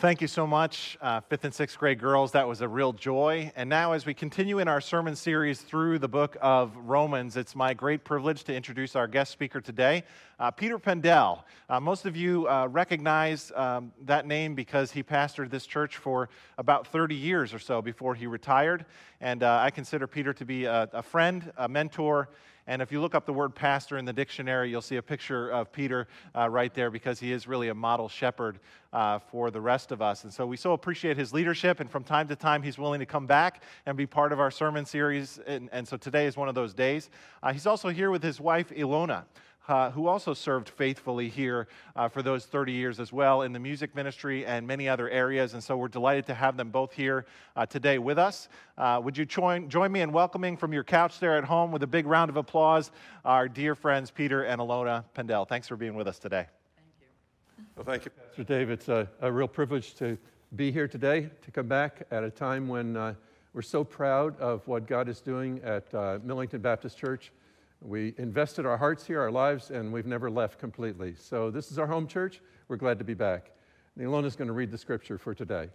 Thank you so much, uh, fifth and sixth grade girls. That was a real joy. And now, as we continue in our sermon series through the book of Romans, it's my great privilege to introduce our guest speaker today, uh, Peter Pendell. Uh, most of you uh, recognize um, that name because he pastored this church for about 30 years or so before he retired. And uh, I consider Peter to be a, a friend, a mentor, and if you look up the word pastor in the dictionary, you'll see a picture of Peter uh, right there because he is really a model shepherd uh, for the rest of us. And so we so appreciate his leadership. And from time to time, he's willing to come back and be part of our sermon series. And, and so today is one of those days. Uh, he's also here with his wife, Ilona uh, who also served faithfully here uh, for those 30 years as well in the music ministry and many other areas. And so we're delighted to have them both here uh, today with us. Uh, would you join, join me in welcoming from your couch there at home with a big round of applause our dear friends Peter and Ilona Pendell? Thanks for being with us today. Thank you. Well, thank you, Pastor Dave. It's a, a real privilege to be here today, to come back at a time when uh, we're so proud of what God is doing at uh, Millington Baptist Church. We invested our hearts here, our lives, and we've never left completely. So this is our home church. We're glad to be back. Ilona is going to read the scripture for today.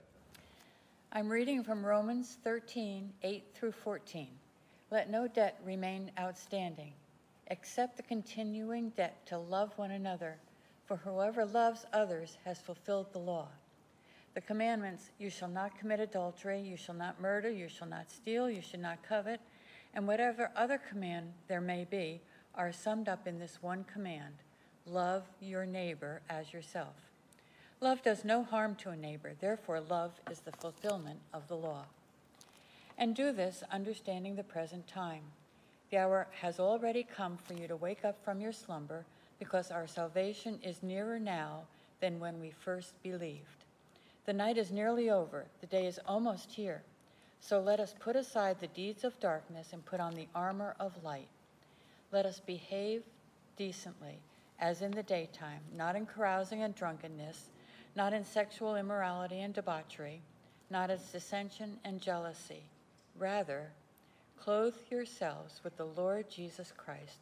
I'm reading from Romans 13, 8 through 14. Let no debt remain outstanding, except the continuing debt to love one another, for whoever loves others has fulfilled the law. The commandments you shall not commit adultery, you shall not murder, you shall not steal, you should not covet and whatever other command there may be are summed up in this one command love your neighbor as yourself. Love does no harm to a neighbor, therefore, love is the fulfillment of the law. And do this understanding the present time. The hour has already come for you to wake up from your slumber, because our salvation is nearer now than when we first believed. The night is nearly over, the day is almost here. So let us put aside the deeds of darkness and put on the armor of light. Let us behave decently, as in the daytime, not in carousing and drunkenness, not in sexual immorality and debauchery, not in dissension and jealousy. Rather, clothe yourselves with the Lord Jesus Christ,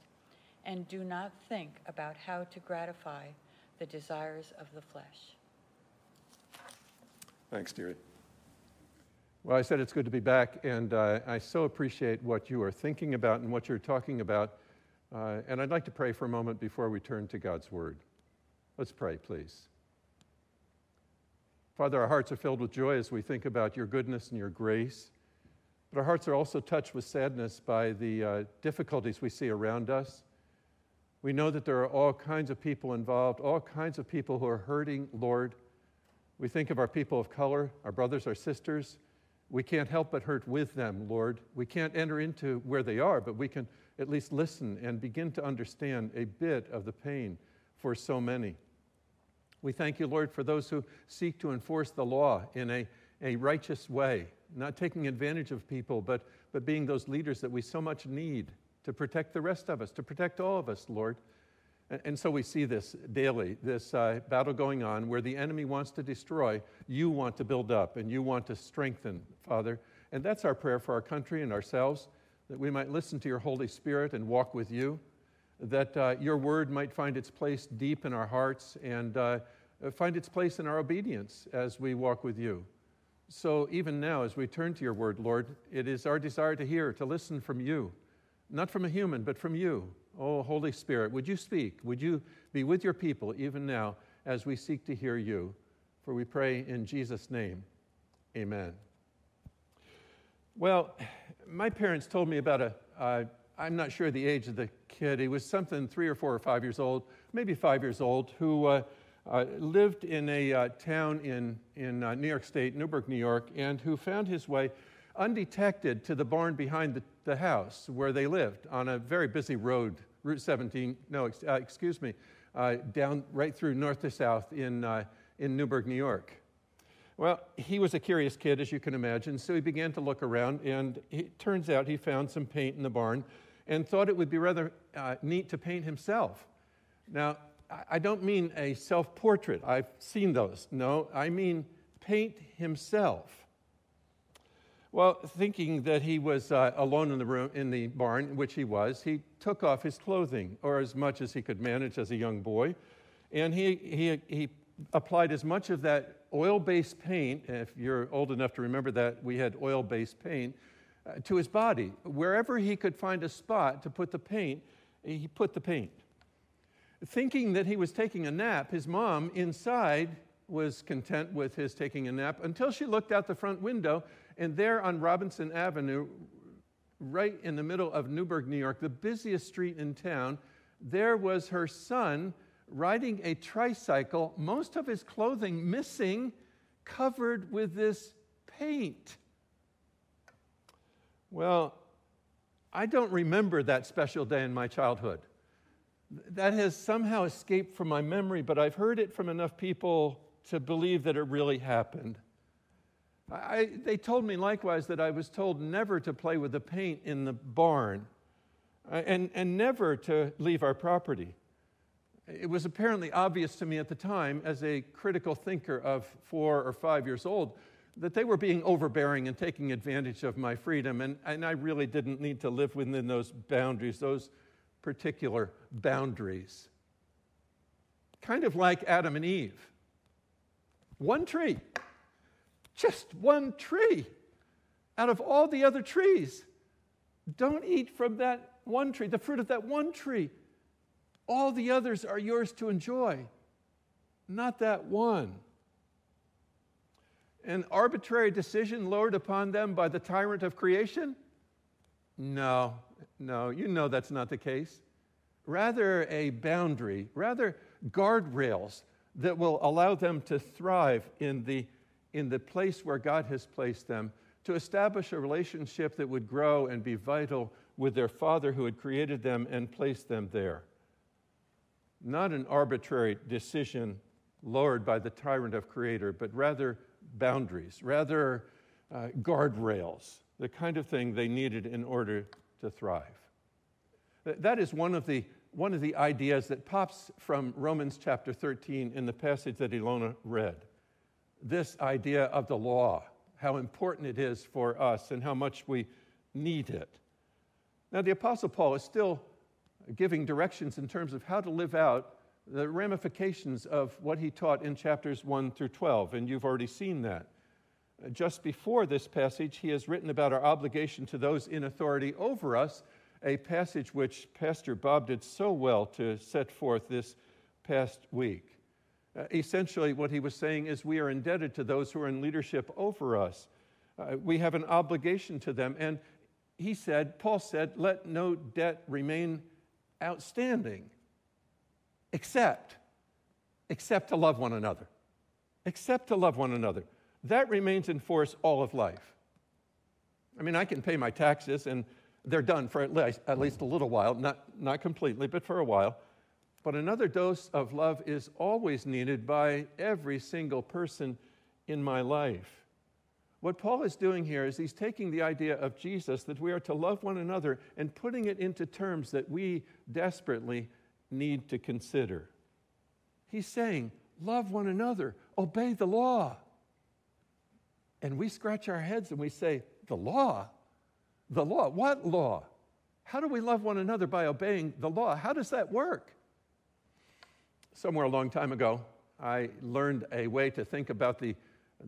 and do not think about how to gratify the desires of the flesh. Thanks, dearie. Well, I said it's good to be back, and uh, I so appreciate what you are thinking about and what you're talking about. Uh, and I'd like to pray for a moment before we turn to God's Word. Let's pray, please. Father, our hearts are filled with joy as we think about your goodness and your grace. But our hearts are also touched with sadness by the uh, difficulties we see around us. We know that there are all kinds of people involved, all kinds of people who are hurting, Lord. We think of our people of color, our brothers, our sisters we can't help but hurt with them, Lord. We can't enter into where they are, but we can at least listen and begin to understand a bit of the pain for so many. We thank you, Lord, for those who seek to enforce the law in a, a righteous way, not taking advantage of people, but, but being those leaders that we so much need to protect the rest of us, to protect all of us, Lord. And so we see this daily, this uh, battle going on where the enemy wants to destroy, you want to build up and you want to strengthen, Father. And that's our prayer for our country and ourselves, that we might listen to your Holy Spirit and walk with you, that uh, your word might find its place deep in our hearts and uh, find its place in our obedience as we walk with you. So even now, as we turn to your word, Lord, it is our desire to hear, to listen from you, not from a human, but from you. Oh, Holy Spirit, would you speak? Would you be with your people even now as we seek to hear you? For we pray in Jesus' name. Amen. Well, my parents told me about a. I'm not sure the age of the kid. He was something three or four or five years old, maybe five years old, who uh, uh, lived in a uh, town in, in uh, New York State, Newburgh, New York, and who found his way undetected to the barn behind the, the house where they lived on a very busy road, Route 17, no, uh, excuse me, uh, down right through north to south in, uh, in Newburgh, New York. Well, he was a curious kid, as you can imagine, so he began to look around, and it turns out he found some paint in the barn and thought it would be rather uh, neat to paint himself. Now, I don't mean a self portrait, I've seen those. No, I mean paint himself. Well, thinking that he was uh, alone in the room in the barn, which he was, he took off his clothing, or as much as he could manage as a young boy, and he, he, he applied as much of that oil based paint, if you're old enough to remember that, we had oil based paint, uh, to his body. Wherever he could find a spot to put the paint, he put the paint. Thinking that he was taking a nap, his mom inside was content with his taking a nap until she looked out the front window, and there on Robinson Avenue, right in the middle of Newburgh, New York, the busiest street in town, there was her son riding a tricycle, most of his clothing missing, covered with this paint. Well, I don't remember that special day in my childhood. That has somehow escaped from my memory, but I've heard it from enough people to believe that it really happened. I, they told me likewise that I was told never to play with the paint in the barn uh, and, and never to leave our property. It was apparently obvious to me at the time, as a critical thinker of four or five years old, that they were being overbearing and taking advantage of my freedom, and, and I really didn't need to live within those boundaries, those particular boundaries. Kind of like Adam and Eve. One tree, just one tree out of all the other trees. Don't eat from that one tree, the fruit of that one tree. All the others are yours to enjoy, not that one. An arbitrary decision lowered upon them by the tyrant of creation? No, no, you know that's not the case. Rather, a boundary, rather, guardrails that will allow them to thrive in the, in the place where God has placed them, to establish a relationship that would grow and be vital with their Father who had created them and placed them there not an arbitrary decision lowered by the tyrant of creator, but rather boundaries, rather uh, guardrails, the kind of thing they needed in order to thrive. That is one of the one of the ideas that pops from Romans chapter 13 in the passage that Ilona read. This idea of the law, how important it is for us and how much we need it. Now, the Apostle Paul is still giving directions in terms of how to live out the ramifications of what he taught in chapters 1 through 12, and you've already seen that. Just before this passage, he has written about our obligation to those in authority over us, a passage which Pastor Bob did so well to set forth this past week. Uh, essentially, what he was saying is we are indebted to those who are in leadership over us. Uh, we have an obligation to them. And he said, Paul said, let no debt remain outstanding, except, except to love one another. Except to love one another. That remains in force all of life. I mean, I can pay my taxes and they're done for at least, at least a little while, not, not completely, but for a while. But another dose of love is always needed by every single person in my life. What Paul is doing here is he's taking the idea of Jesus that we are to love one another and putting it into terms that we desperately need to consider. He's saying, Love one another, obey the law. And we scratch our heads and we say, The law? The law? What law? How do we love one another by obeying the law? How does that work? Somewhere a long time ago, I learned a way to think about the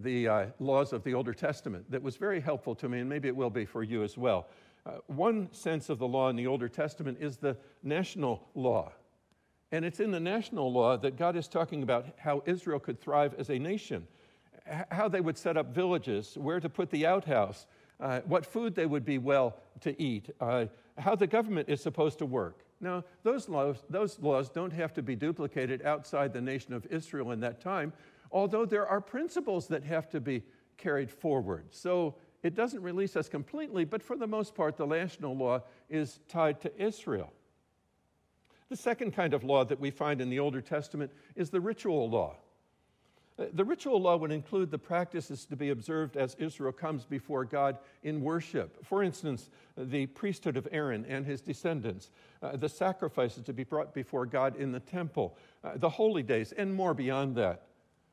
the uh, laws of the Older Testament that was very helpful to me, and maybe it will be for you as well. Uh, one sense of the law in the Older Testament is the national law. And it's in the national law that God is talking about how Israel could thrive as a nation, how they would set up villages, where to put the outhouse, uh, what food they would be well to eat, uh, how the government is supposed to work. Now, those laws, those laws don't have to be duplicated outside the nation of Israel in that time although there are principles that have to be carried forward. So it doesn't release us completely, but for the most part, the national law is tied to Israel. The second kind of law that we find in the Older Testament is the ritual law. Uh, the ritual law would include the practices to be observed as Israel comes before God in worship. For instance, the priesthood of Aaron and his descendants, uh, the sacrifices to be brought before God in the temple, uh, the holy days, and more beyond that.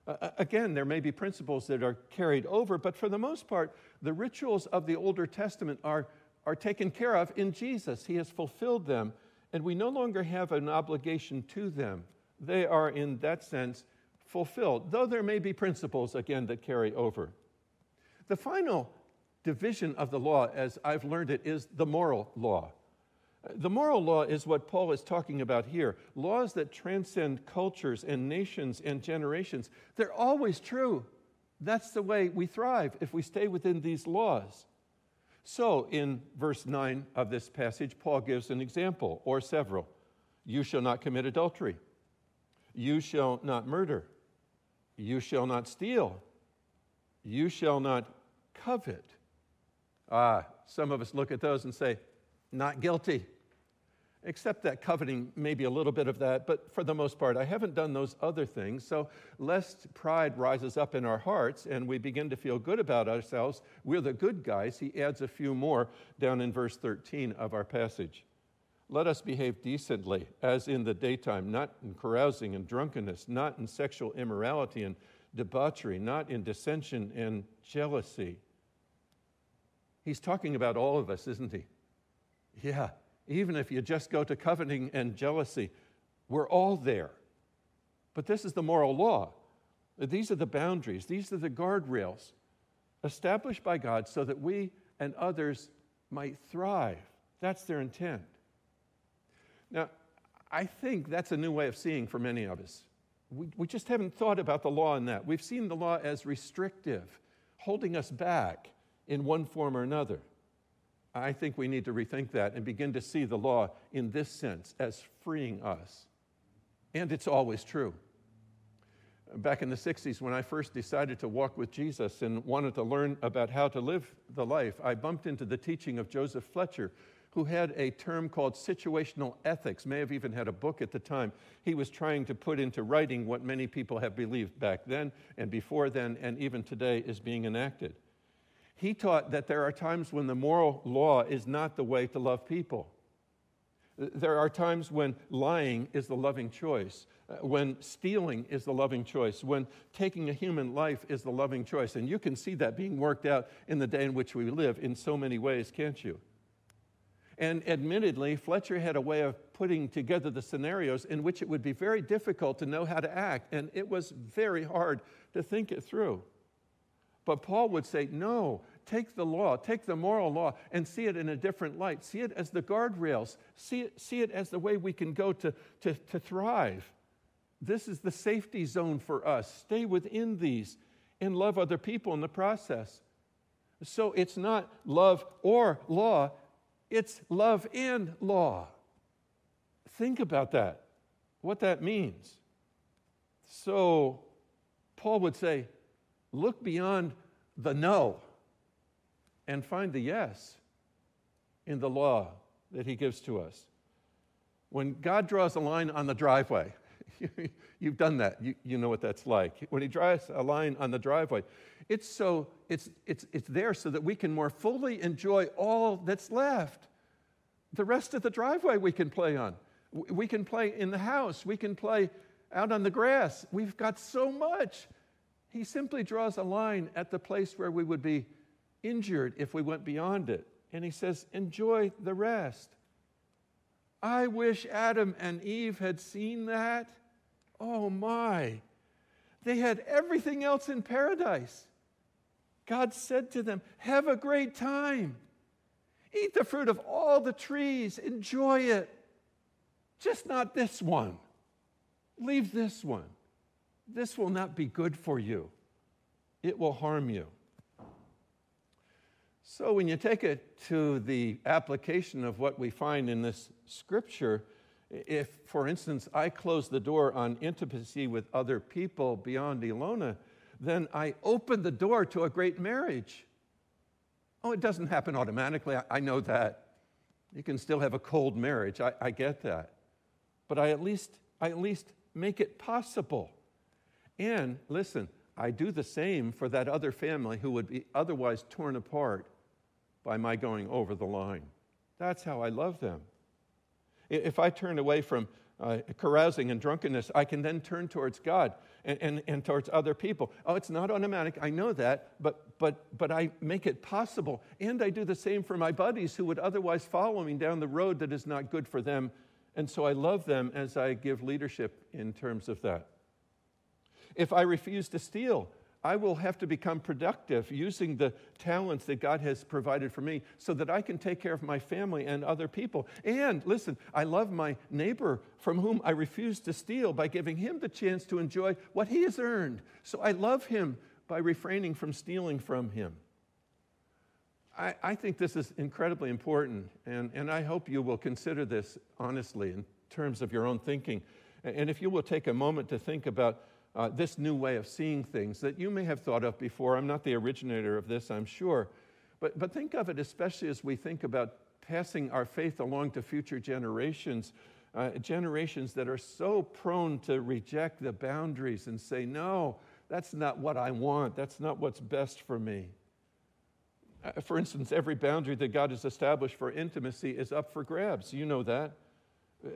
Uh, again, there may be principles that are carried over, but for the most part, the rituals of the Older Testament are, are taken care of in Jesus. He has fulfilled them, and we no longer have an obligation to them. They are, in that sense, fulfilled, though there may be principles, again, that carry over. The final division of the law, as I've learned it, is the moral law. The moral law is what Paul is talking about here laws that transcend cultures and nations and generations. They're always true. That's the way we thrive if we stay within these laws. So, in verse 9 of this passage, Paul gives an example or several. You shall not commit adultery. You shall not murder. You shall not steal. You shall not covet. Ah, some of us look at those and say, not guilty. Except that coveting, maybe a little bit of that, but for the most part, I haven't done those other things. So, lest pride rises up in our hearts and we begin to feel good about ourselves, we're the good guys, he adds a few more down in verse 13 of our passage. Let us behave decently, as in the daytime, not in carousing and drunkenness, not in sexual immorality and debauchery, not in dissension and jealousy. He's talking about all of us, isn't he? Yeah, even if you just go to coveting and jealousy, we're all there. But this is the moral law. These are the boundaries, these are the guardrails established by God so that we and others might thrive. That's their intent. Now, I think that's a new way of seeing for many of us. We, we just haven't thought about the law in that. We've seen the law as restrictive, holding us back in one form or another. I think we need to rethink that and begin to see the law in this sense as freeing us. And it's always true. Back in the 60s, when I first decided to walk with Jesus and wanted to learn about how to live the life, I bumped into the teaching of Joseph Fletcher, who had a term called situational ethics, may have even had a book at the time. He was trying to put into writing what many people have believed back then and before then, and even today is being enacted. He taught that there are times when the moral law is not the way to love people. There are times when lying is the loving choice, uh, when stealing is the loving choice, when taking a human life is the loving choice. And you can see that being worked out in the day in which we live in so many ways, can't you? And admittedly, Fletcher had a way of putting together the scenarios in which it would be very difficult to know how to act, and it was very hard to think it through. But Paul would say, no, take the law, take the moral law, and see it in a different light. See it as the guardrails, see it, see it as the way we can go to, to, to thrive. This is the safety zone for us. Stay within these and love other people in the process. So it's not love or law, it's love and law. Think about that, what that means. So Paul would say, look beyond the no and find the yes in the law that he gives to us. When God draws a line on the driveway, you've done that. You, you know what that's like. When he draws a line on the driveway, it's so it's it's it's there so that we can more fully enjoy all that's left. The rest of the driveway we can play on. We can play in the house. We can play out on the grass. We've got so much. He simply draws a line at the place where we would be injured if we went beyond it. And he says, enjoy the rest. I wish Adam and Eve had seen that. Oh my. They had everything else in paradise. God said to them, Have a great time. Eat the fruit of all the trees. Enjoy it. Just not this one. Leave this one. This will not be good for you, it will harm you. So, when you take it to the application of what we find in this scripture, if, for instance, I close the door on intimacy with other people beyond Ilona, then I open the door to a great marriage. Oh, it doesn't happen automatically. I, I know that. You can still have a cold marriage. I, I get that. But I at least I at least make it possible. And listen, I do the same for that other family who would be otherwise torn apart by my going over the line. That's how I love them. If I turn away from uh, carousing and drunkenness, I can then turn towards God and, and, and towards other people. Oh, it's not automatic, I know that, but, but, but I make it possible. And I do the same for my buddies who would otherwise follow me down the road that is not good for them. And so I love them as I give leadership in terms of that. If I refuse to steal, I will have to become productive using the talents that God has provided for me so that I can take care of my family and other people. And listen, I love my neighbor from whom I refuse to steal by giving him the chance to enjoy what he has earned. So I love him by refraining from stealing from him. I, I think this is incredibly important, and, and I hope you will consider this honestly in terms of your own thinking. And if you will take a moment to think about uh, this new way of seeing things that you may have thought of before. I'm not the originator of this, I'm sure. But, but think of it especially as we think about passing our faith along to future generations, uh, generations that are so prone to reject the boundaries and say, no, that's not what I want, that's not what's best for me. Uh, for instance, every boundary that God has established for intimacy is up for grabs. You know that.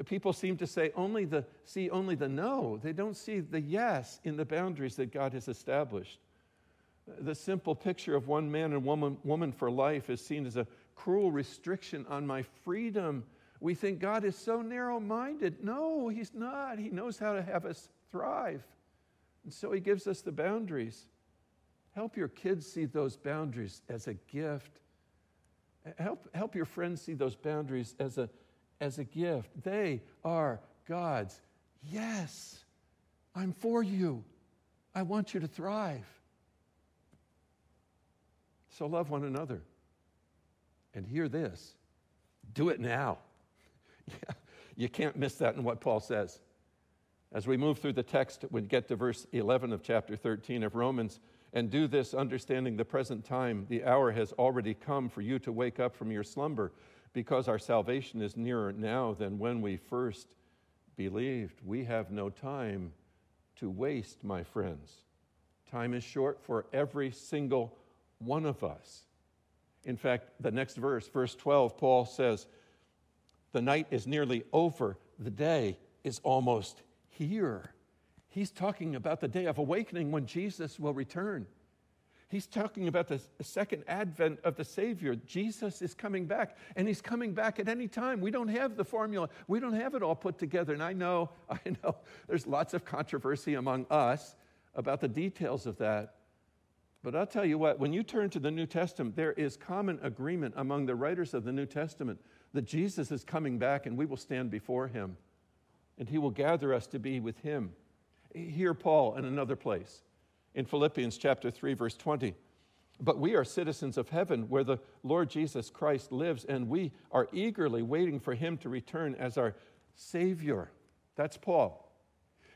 People seem to say only the, see only the no. They don't see the yes in the boundaries that God has established. The simple picture of one man and woman, woman for life is seen as a cruel restriction on my freedom. We think God is so narrow minded. No, He's not. He knows how to have us thrive. And so He gives us the boundaries. Help your kids see those boundaries as a gift. Help, help your friends see those boundaries as a as a gift. They are God's. Yes, I'm for you. I want you to thrive. So love one another. And hear this do it now. Yeah, you can't miss that in what Paul says. As we move through the text, we get to verse 11 of chapter 13 of Romans. And do this, understanding the present time, the hour has already come for you to wake up from your slumber because our salvation is nearer now than when we first believed. We have no time to waste, my friends. Time is short for every single one of us. In fact, the next verse, verse 12, Paul says, The night is nearly over, the day is almost here. He's talking about the day of awakening when Jesus will return. He's talking about the second advent of the Savior. Jesus is coming back, and He's coming back at any time. We don't have the formula, we don't have it all put together. And I know, I know there's lots of controversy among us about the details of that. But I'll tell you what, when you turn to the New Testament, there is common agreement among the writers of the New Testament that Jesus is coming back and we will stand before Him and He will gather us to be with Him. Hear Paul in another place in Philippians chapter 3 verse 20. But we are citizens of heaven where the Lord Jesus Christ lives and we are eagerly waiting for him to return as our savior. That's Paul.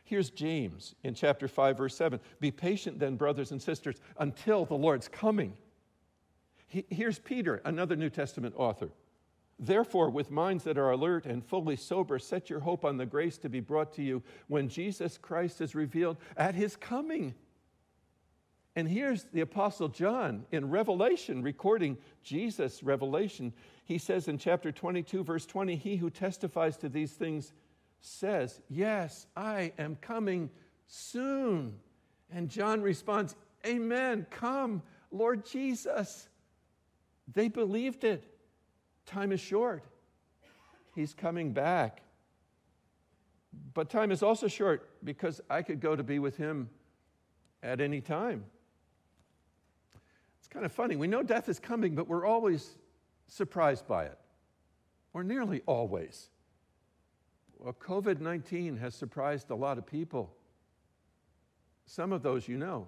Here's James in chapter 5 verse 7. Be patient then brothers and sisters until the Lord's coming. Here's Peter, another New Testament author. Therefore, with minds that are alert and fully sober, set your hope on the grace to be brought to you when Jesus Christ is revealed at his coming. And here's the Apostle John in Revelation, recording Jesus' revelation. He says in chapter 22, verse 20, He who testifies to these things says, Yes, I am coming soon. And John responds, Amen, come, Lord Jesus. They believed it. Time is short. He's coming back. But time is also short because I could go to be with him at any time. It's kind of funny. We know death is coming, but we're always surprised by it, or nearly always. Well, COVID 19 has surprised a lot of people. Some of those you know,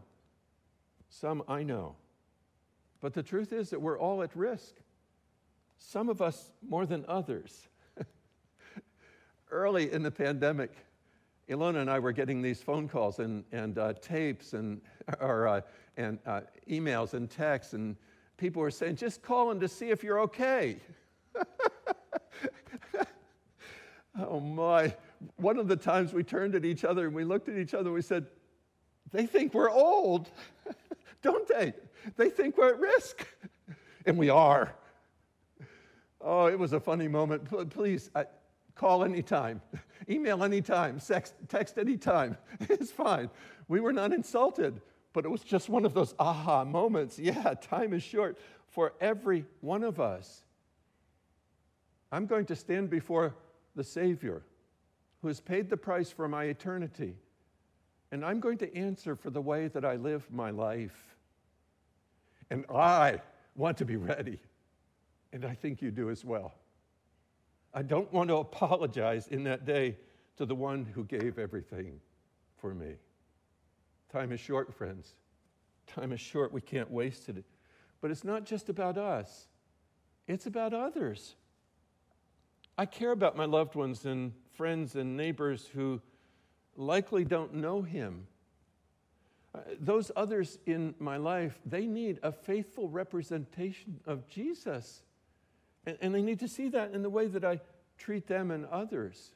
some I know. But the truth is that we're all at risk, some of us more than others. Early in the pandemic, Ilona and I were getting these phone calls and, and uh, tapes and, or, uh, and uh, emails and texts, and people were saying, just calling to see if you're okay. oh my. One of the times we turned at each other and we looked at each other and we said, they think we're old, don't they? They think we're at risk. And we are. Oh, it was a funny moment. Please, I, Call anytime, email anytime, text, text anytime. It's fine. We were not insulted, but it was just one of those aha moments. Yeah, time is short for every one of us. I'm going to stand before the Savior who has paid the price for my eternity. And I'm going to answer for the way that I live my life. And I want to be ready. And I think you do as well. I don't want to apologize in that day to the one who gave everything for me. Time is short, friends. Time is short. We can't waste it. But it's not just about us, it's about others. I care about my loved ones and friends and neighbors who likely don't know him. Uh, those others in my life, they need a faithful representation of Jesus. And, and they need to see that in the way that I treat them and others.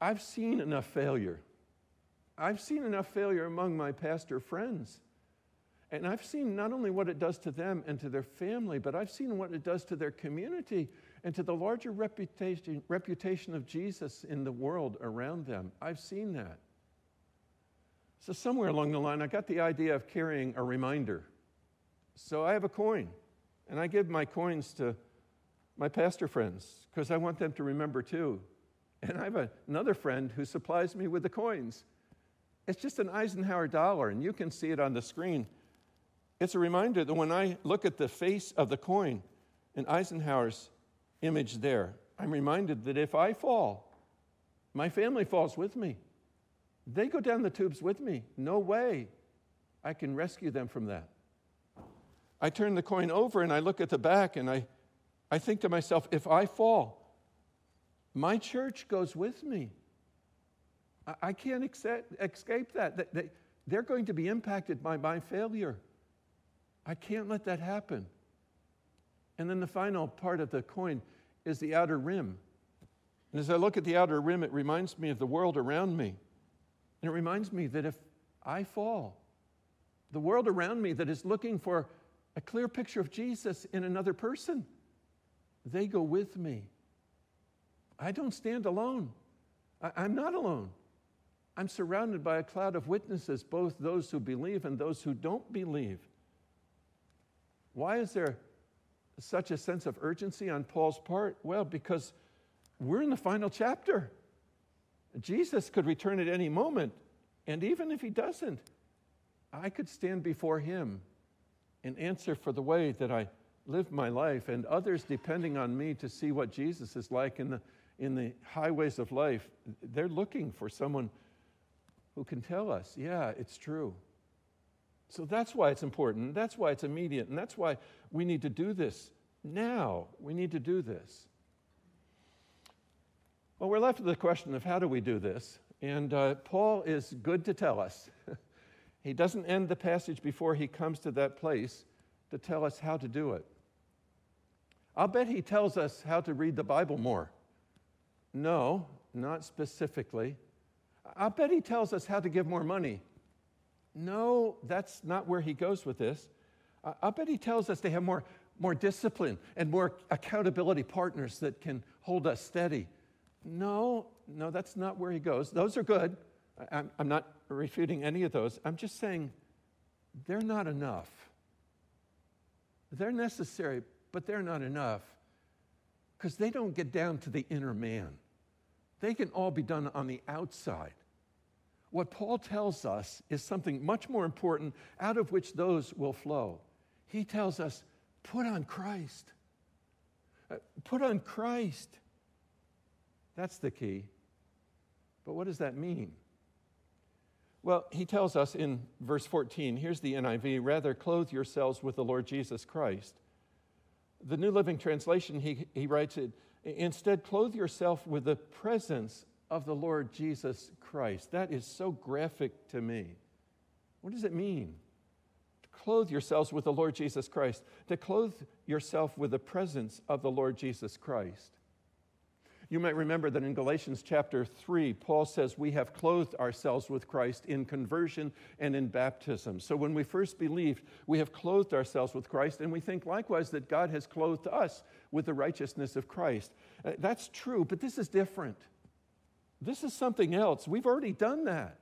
I've seen enough failure. I've seen enough failure among my pastor friends. And I've seen not only what it does to them and to their family, but I've seen what it does to their community and to the larger reputation, reputation of Jesus in the world around them. I've seen that. So, somewhere along the line, I got the idea of carrying a reminder. So, I have a coin, and I give my coins to my pastor friends because I want them to remember too. And I have a, another friend who supplies me with the coins. It's just an Eisenhower dollar, and you can see it on the screen. It's a reminder that when I look at the face of the coin and Eisenhower's image there, I'm reminded that if I fall, my family falls with me. They go down the tubes with me. No way I can rescue them from that. I turn the coin over and I look at the back and I, I think to myself, if I fall, my church goes with me. I, I can't accept, escape that. They, they're going to be impacted by my failure. I can't let that happen. And then the final part of the coin is the outer rim. And as I look at the outer rim, it reminds me of the world around me. And it reminds me that if I fall, the world around me that is looking for a clear picture of Jesus in another person, they go with me. I don't stand alone. I, am not alone. I'm surrounded by a cloud of witnesses, both those who believe and those who don't believe. Why is there such a sense of urgency on Paul's part? Well, because we're in the final chapter. Jesus could return at any moment. And even if he doesn't, I could stand before him and answer for the way that I live my life, and others depending on me to see what Jesus is like in the, in the highways of life. They're looking for someone who can tell us, yeah, it's true. So that's why it's important. That's why it's immediate. And that's why we need to do this now. We need to do this. Well, we're left with the question of how do we do this? And uh, Paul is good to tell us. he doesn't end the passage before he comes to that place to tell us how to do it. I'll bet he tells us how to read the Bible more. No, not specifically. I'll bet he tells us how to give more money. No, that's not where he goes with this. I'll bet he tells us to have more, more discipline and more accountability partners that can hold us steady. No, no, that's not where he goes. Those are good. I'm, I'm not refuting any of those. I'm just saying they're not enough. They're necessary, but they're not enough because they don't get down to the inner man. They can all be done on the outside. What Paul tells us is something much more important, out of which those will flow. He tells us, put on Christ. Uh, put on Christ. That's the key. But what does that mean? Well, he tells us in verse 14, here's the NIV rather clothe yourselves with the Lord Jesus Christ. The New Living Translation, he, he writes it, instead, clothe yourself with the presence of the Lord Jesus Christ. That is so graphic to me. What does it mean? To clothe yourselves with the Lord Jesus Christ, to clothe yourself with the presence of the Lord Jesus Christ. You might remember that in Galatians chapter 3, Paul says we have clothed ourselves with Christ in conversion and in baptism. So when we first believed, we have clothed ourselves with Christ, and we think likewise that God has clothed us with the righteousness of Christ. Uh, that's true, but this is different. This is something else. We've already done that.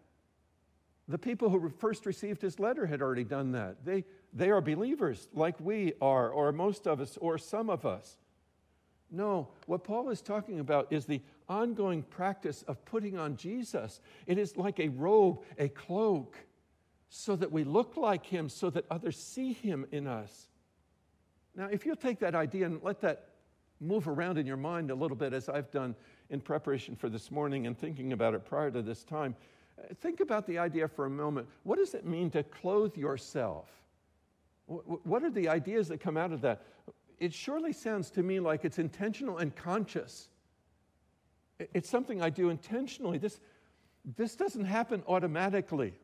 The people who first received his letter had already done that. They, they are believers like we are, or most of us, or some of us. No, what Paul is talking about is the ongoing practice of putting on Jesus. It is like a robe, a cloak, so that we look like him, so that others see him in us. Now, if you'll take that idea and let that move around in your mind a little bit, as I've done in preparation for this morning and thinking about it prior to this time, think about the idea for a moment. What does it mean to clothe yourself? What are the ideas that come out of that? It surely sounds to me like it's intentional and conscious. It's something I do intentionally. This, this doesn't happen automatically.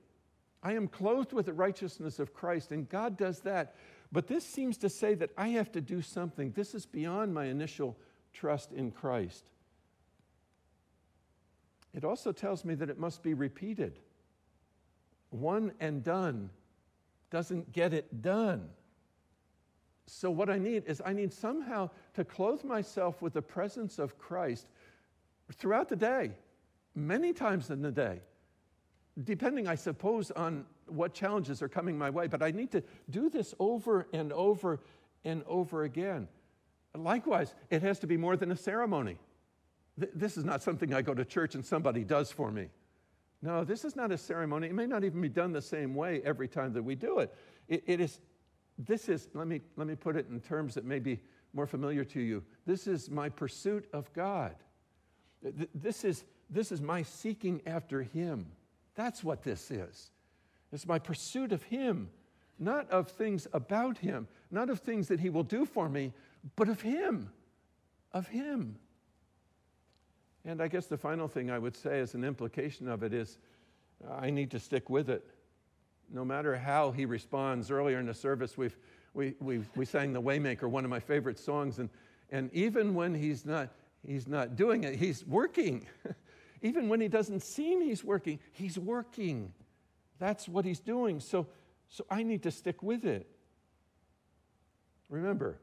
I am clothed with the righteousness of Christ, and God does that. But this seems to say that I have to do something. This is beyond my initial trust in Christ. It also tells me that it must be repeated. One and done doesn't get it done. So, what I need is I need somehow to clothe myself with the presence of Christ throughout the day, many times in the day, depending, I suppose, on what challenges are coming my way. But I need to do this over and over and over again. Likewise, it has to be more than a ceremony. This is not something I go to church and somebody does for me. No, this is not a ceremony. It may not even be done the same way every time that we do it. it, it is, this is, let me, let me put it in terms that may be more familiar to you. This is my pursuit of God. This is, this is my seeking after Him. That's what this is. It's my pursuit of Him, not of things about Him, not of things that He will do for me, but of Him. Of Him. And I guess the final thing I would say as an implication of it is I need to stick with it. No matter how he responds, earlier in the service, we've, we, we, we sang The Waymaker, one of my favorite songs. And, and even when he's not, he's not doing it, he's working. even when he doesn't seem he's working, he's working. That's what he's doing. So, so I need to stick with it. Remember,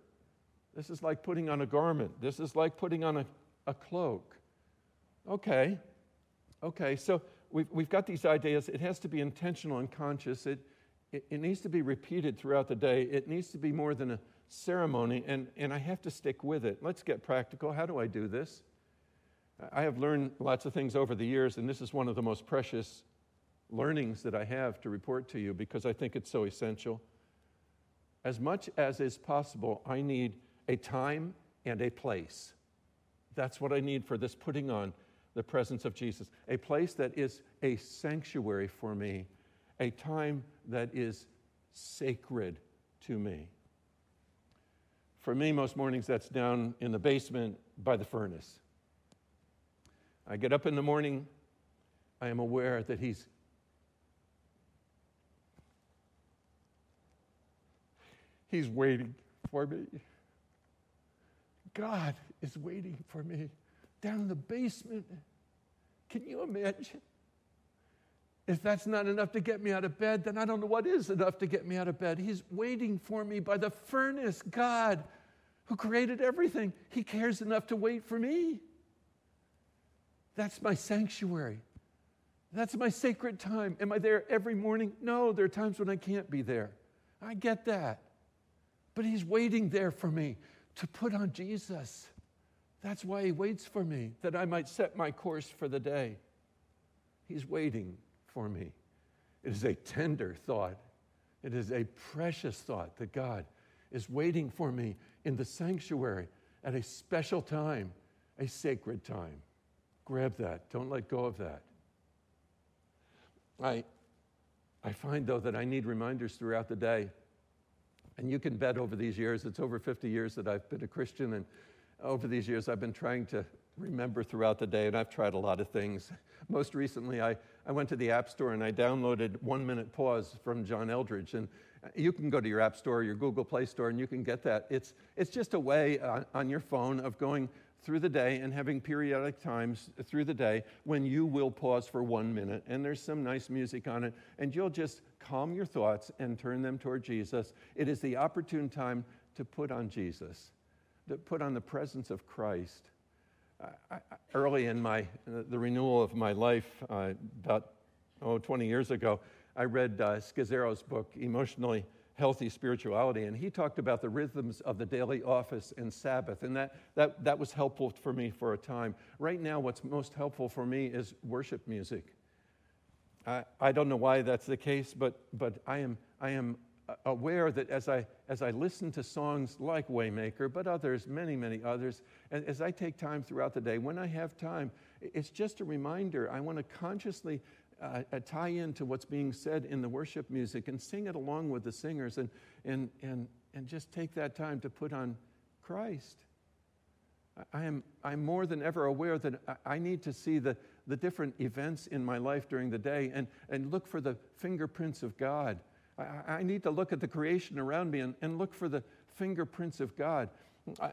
this is like putting on a garment, this is like putting on a, a cloak. Okay, okay, so we've, we've got these ideas. It has to be intentional and conscious. It, it, it needs to be repeated throughout the day. It needs to be more than a ceremony, and, and I have to stick with it. Let's get practical. How do I do this? I have learned lots of things over the years, and this is one of the most precious learnings that I have to report to you because I think it's so essential. As much as is possible, I need a time and a place. That's what I need for this putting on the presence of Jesus, a place that is a sanctuary for me, a time that is sacred to me. For me, most mornings, that's down in the basement by the furnace. I get up in the morning, I am aware that He's He's waiting for me. God is waiting for me down in the basement. Can you imagine? If that's not enough to get me out of bed, then I don't know what is enough to get me out of bed. He's waiting for me by the furnace. God, who created everything, He cares enough to wait for me. That's my sanctuary. That's my sacred time. Am I there every morning? No, there are times when I can't be there. I get that. But He's waiting there for me to put on Jesus. That's why he waits for me, that I might set my course for the day. He's waiting for me. It is a tender thought. It is a precious thought that God is waiting for me in the sanctuary at a special time, a sacred time. Grab that. Don't let go of that. I, I find, though, that I need reminders throughout the day. And you can bet over these years, it's over 50 years that I've been a Christian, and over these years, I've been trying to remember throughout the day, and I've tried a lot of things. Most recently, I, I went to the App Store and I downloaded One Minute Pause from John Eldredge. And uh, you can go to your App Store, your Google Play Store, and you can get that. It's, it's just a way on, on your phone of going through the day and having periodic times through the day when you will pause for one minute. And there's some nice music on it, and you'll just calm your thoughts and turn them toward Jesus. It is the opportune time to put on Jesus put on the presence of Christ. I, I, early in my, the renewal of my life, uh, about oh, 20 years ago, I read uh, book, Emotionally healthy spirituality. And he talked about the rhythms of the daily office and Sabbath. And that, that, that was helpful for me for a time. Right now, what's most helpful for me is worship music. I, I don't know why that's the case, but, but I, am, I am aware that as I, as I listen to songs like Waymaker, but others, many, many others, as, as I take time throughout the day, when I have time, it's just a reminder. I want to consciously uh, uh, tie into what's being said in the worship music and sing it along with the singers and, and, and, and just take that time to put on Christ. I am I'm more than ever aware that I need to see the, the different events in my life during the day and, and look for the fingerprints of God. I, I need to look at the creation around me and, and look for the fingerprints of God.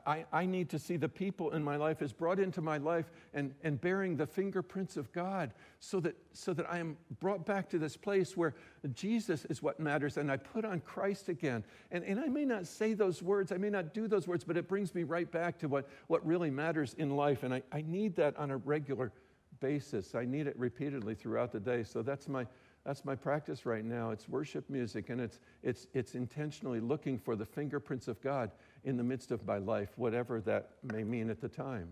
I, I, need to see the people in my life as brought into my life and, and bearing the fingerprints of God so that, so that I am brought back to this place where Jesus is what matters and I put on Christ again. And, and I may not say those words, I may not do those words, but it brings me right back to what, what really matters in life. And I, I need that on a regular basis. I need it repeatedly throughout the day. So that's my, that's my practice right now. It's worship music, and it's, it's, it's intentionally looking for the fingerprints of God in the midst of my life, whatever that may mean at the time.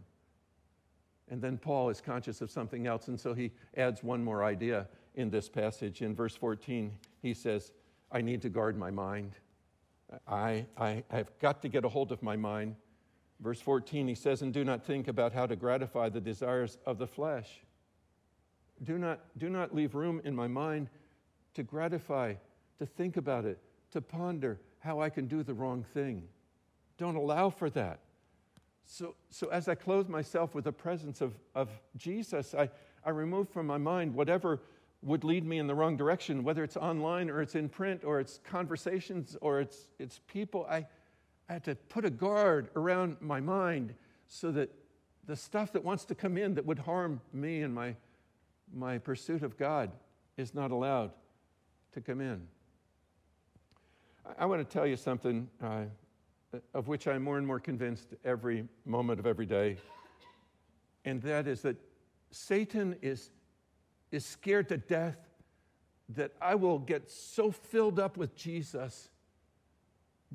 And then Paul is conscious of something else, and so he adds one more idea in this passage. In verse 14, he says, I need to guard my mind. I, I, I've got to get a hold of my mind. Verse 14, he says, And do not think about how to gratify the desires of the flesh. Do not, do not leave room in my mind to gratify, to think about it, to ponder how I can do the wrong thing. Don't allow for that. So, so as I clothe myself with the presence of, of Jesus, I, I remove from my mind whatever would lead me in the wrong direction, whether it's online or it's in print or it's conversations or it's, it's people. I, I had to put a guard around my mind so that the stuff that wants to come in that would harm me and my, my pursuit of God is not allowed to come in. I, I want to tell you something. Uh, of which I'm more and more convinced every moment of every day, and that is that Satan is, is scared to death that I will get so filled up with Jesus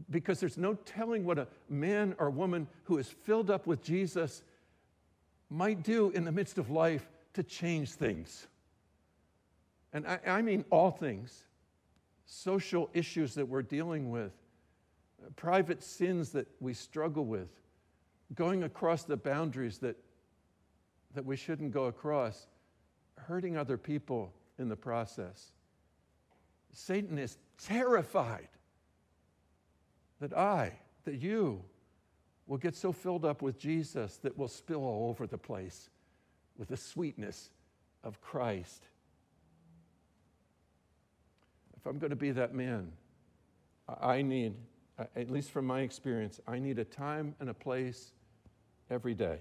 because there's no telling what a man or woman who is filled up with Jesus might do in the midst of life to change things. And I, I mean all things social issues that we're dealing with private sins that we struggle with, going across the boundaries that, that we shouldn't go across, hurting other people in the process. Satan is terrified that I, that you, will get so filled up with Jesus that we'll spill all over the place with the sweetness of Christ. If I'm going to be that man, I need uh, at least from my experience, I need a time and a place every day,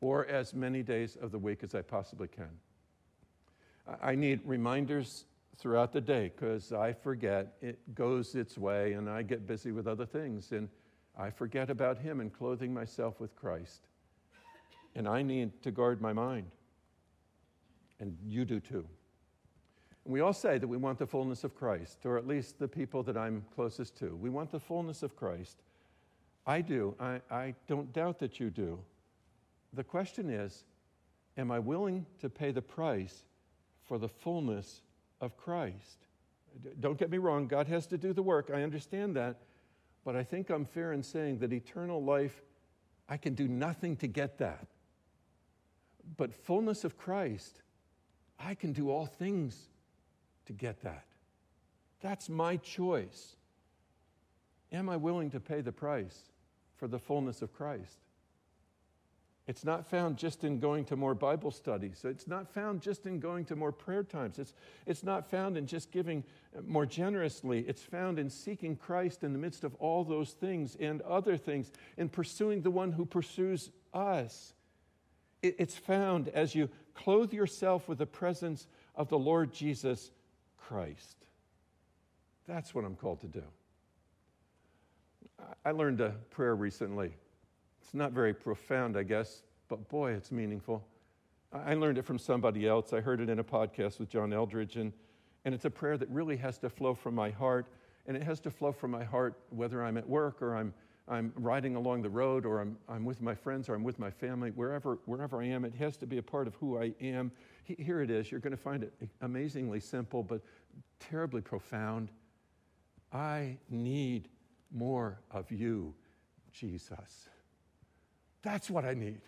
or as many days of the week as I possibly can. I need reminders throughout the day because I forget. It goes its way, and I get busy with other things, and I forget about Him and clothing myself with Christ. And I need to guard my mind. And you do too. And We all say that we want the fullness of Christ, or at least the people that I'm closest to. We want the fullness of Christ. I do. I, I don't doubt that you do. The question is Am I willing to pay the price for the fullness of Christ? Don't get me wrong, God has to do the work. I understand that. But I think I'm fair in saying that eternal life, I can do nothing to get that. But fullness of Christ, I can do all things to get that. That's my choice. Am I willing to pay the price for the fullness of Christ? It's not found just in going to more Bible studies. It's not found just in going to more prayer times. It's, it's not found in just giving more generously. It's found in seeking Christ in the midst of all those things and other things, in pursuing the one who pursues us. It, it's found as you clothe yourself with the presence of the Lord Jesus Christ. That's what I'm called to do. I learned a prayer recently. It's not very profound, I guess, but boy, it's meaningful. I learned it from somebody else. I heard it in a podcast with John Eldredge, and, and it's a prayer that really has to flow from my heart. and it has to flow from my heart, whether I'm at work or I'm, I'm riding along the road or I'm, I'm with my friends or I'm with my family, wherever, wherever I am, it has to be a part of who I am. Here it is. You're going to find it amazingly simple, but terribly profound. I need more of you, Jesus. That's what I need.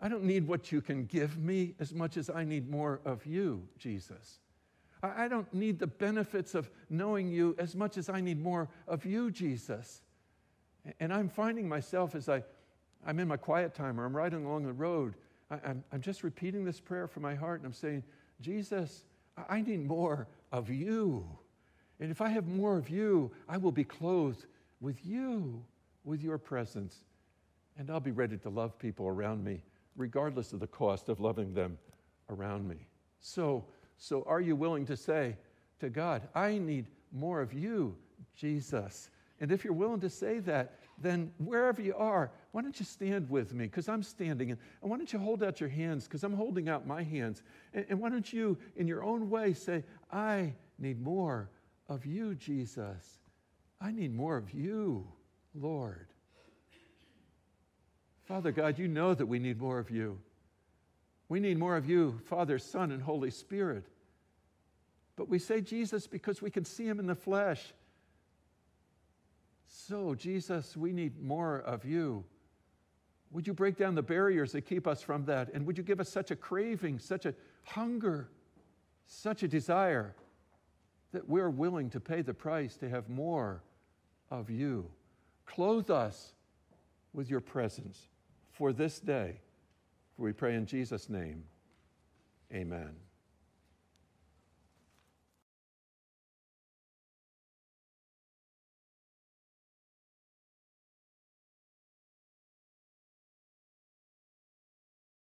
I don't need what you can give me as much as I need more of you, Jesus. I don't need the benefits of knowing you as much as I need more of you, Jesus. And I'm finding myself as I, I'm in my quiet time or I'm riding along the road, I, am I'm just repeating this prayer from my heart and I'm saying, Jesus, I need more of you. And if I have more of you, I will be clothed with you, with your presence. And I'll be ready to love people around me, regardless of the cost of loving them around me. So, so are you willing to say to God, I need more of you, Jesus? And if you're willing to say that, then wherever you are, why don't you stand with me? Because I'm standing. And, why don't you hold out your hands? Because I'm holding out my hands. And, and why don't you, in your own way, say, I need more of you, Jesus. I need more of you, Lord. Father God, you know that we need more of you. We need more of you, Father, Son, and Holy Spirit. But we say Jesus because we can see him in the flesh. So, Jesus, we need more of you. Would you break down the barriers that keep us from that? And would you give us such a craving, such a hunger, such a desire that we're willing to pay the price to have more of you? Clothe us with your presence for this day. For we pray in Jesus' name. Amen.